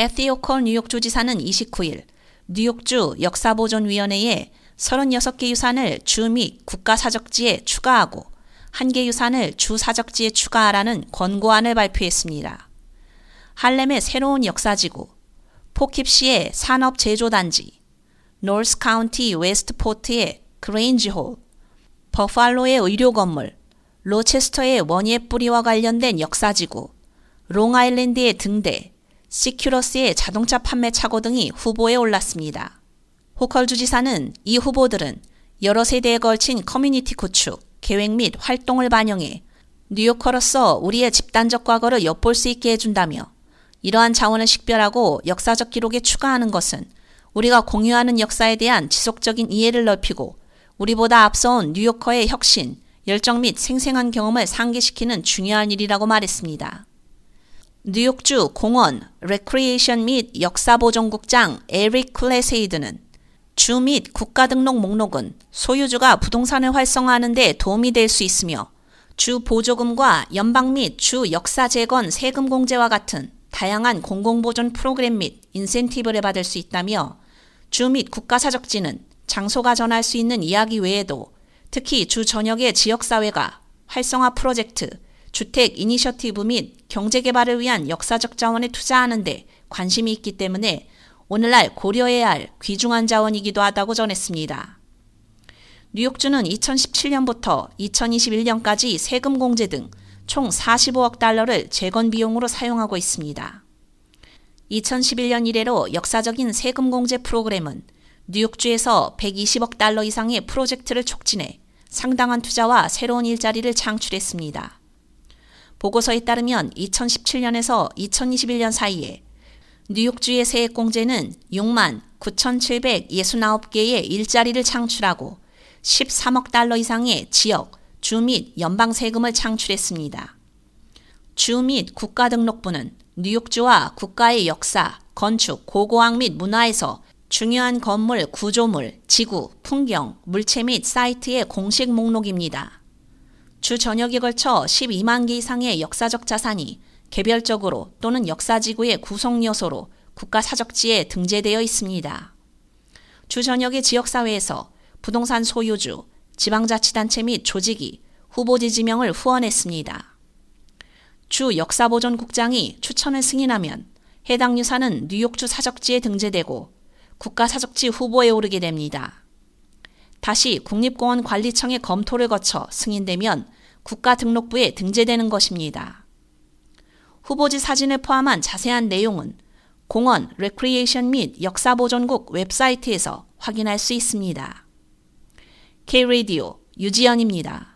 캐시 호컬 뉴욕 주 지사는 29일 뉴욕주 역사보존위원회에 36개 유산을 주 및 국가사적지에 추가하고 한개 유산을 주사적지에 추가하라는 권고안을 발표했습니다. 할렘의 새로운 역사지구, 포킵시의 산업제조단지, 노스 카운티 웨스트포트의 그레인지홀, 버팔로의 의료건물, 로체스터의 원예 뿌리와 관련된 역사지구, 롱아일랜드의 등대, 시러큐스의 자동차 판매 차고 등이 후보에 올랐습니다. 호컬 주지사는 이 후보들은 여러 세대에 걸친 커뮤니티 구축, 계획 및 활동을 반영해 뉴요커로서 우리의 집단적 과거를 엿볼 수 있게 해준다며 이러한 자원을 식별하고 역사적 기록에 추가하는 것은 우리가 공유하는 역사에 대한 지속적인 이해를 넓히고 우리보다 앞서온 뉴요커의 혁신, 열정 및 생생한 경험을 상기시키는 중요한 일이라고 말했습니다. 뉴욕주 공원, 레크리에이션 및 역사보존국장 에릭 클레세이드는 주 및 국가 등록 목록은 소유주가 부동산을 활성화하는 데 도움이 될 수 있으며 주 보조금과 연방 및 주 역사 재건 세금 공제와 같은 다양한 공공보존 프로그램 및 인센티브를 받을 수 있다며 주 및 국가 사적지는 장소가 전할 수 있는 이야기 외에도 특히 주 전역의 지역사회가 활성화 프로젝트, 주택 이니셔티브 및 경제개발을 위한 역사적 자원에 투자하는데 관심이 있기 때문에 오늘날 고려해야 할 귀중한 자원이기도 하다고 전했습니다. 뉴욕주는 2017년부터 2021년까지 세금 공제 등 총 45억 달러를 재건 비용으로 사용하고 있습니다. 2011년 이래로 역사적인 세금 공제 프로그램은 뉴욕주에서 120억 달러 이상의 프로젝트를 촉진해 상당한 투자와 새로운 일자리를 창출했습니다. 보고서에 따르면 2017년에서 2021년 사이에 뉴욕주의 세액 공제는 6만 9,769개의 일자리를 창출하고 13억 달러 이상의 지역, 주 및 연방 세금을 창출했습니다. 주 및 국가 등록부는 뉴욕주와 국가의 역사, 건축, 고고학 및 문화에서 중요한 건물, 구조물, 지구, 풍경, 물체 및 사이트의 공식 목록입니다. 주 전역에 걸쳐 12만 개 이상의 역사적 자산이 개별적으로 또는 역사지구의 구성 요소로 국가 사적지에 등재되어 있습니다. 주 전역의 지역사회에서 부동산 소유주, 지방자치단체 및 조직이 후보지 지명을 후원했습니다. 주 역사보존국장이 추천을 승인하면 해당 유산은 뉴욕주 사적지에 등재되고 국가 사적지 후보에 오르게 됩니다. 다시 국립공원 관리청의 검토를 거쳐 승인되면 국가등록부에 등재되는 것입니다. 후보지 사진을 포함한 자세한 내용은 공원, 레크리에이션 및 역사보존국 웹사이트에서 확인할 수 있습니다. K-Radio 유지연입니다.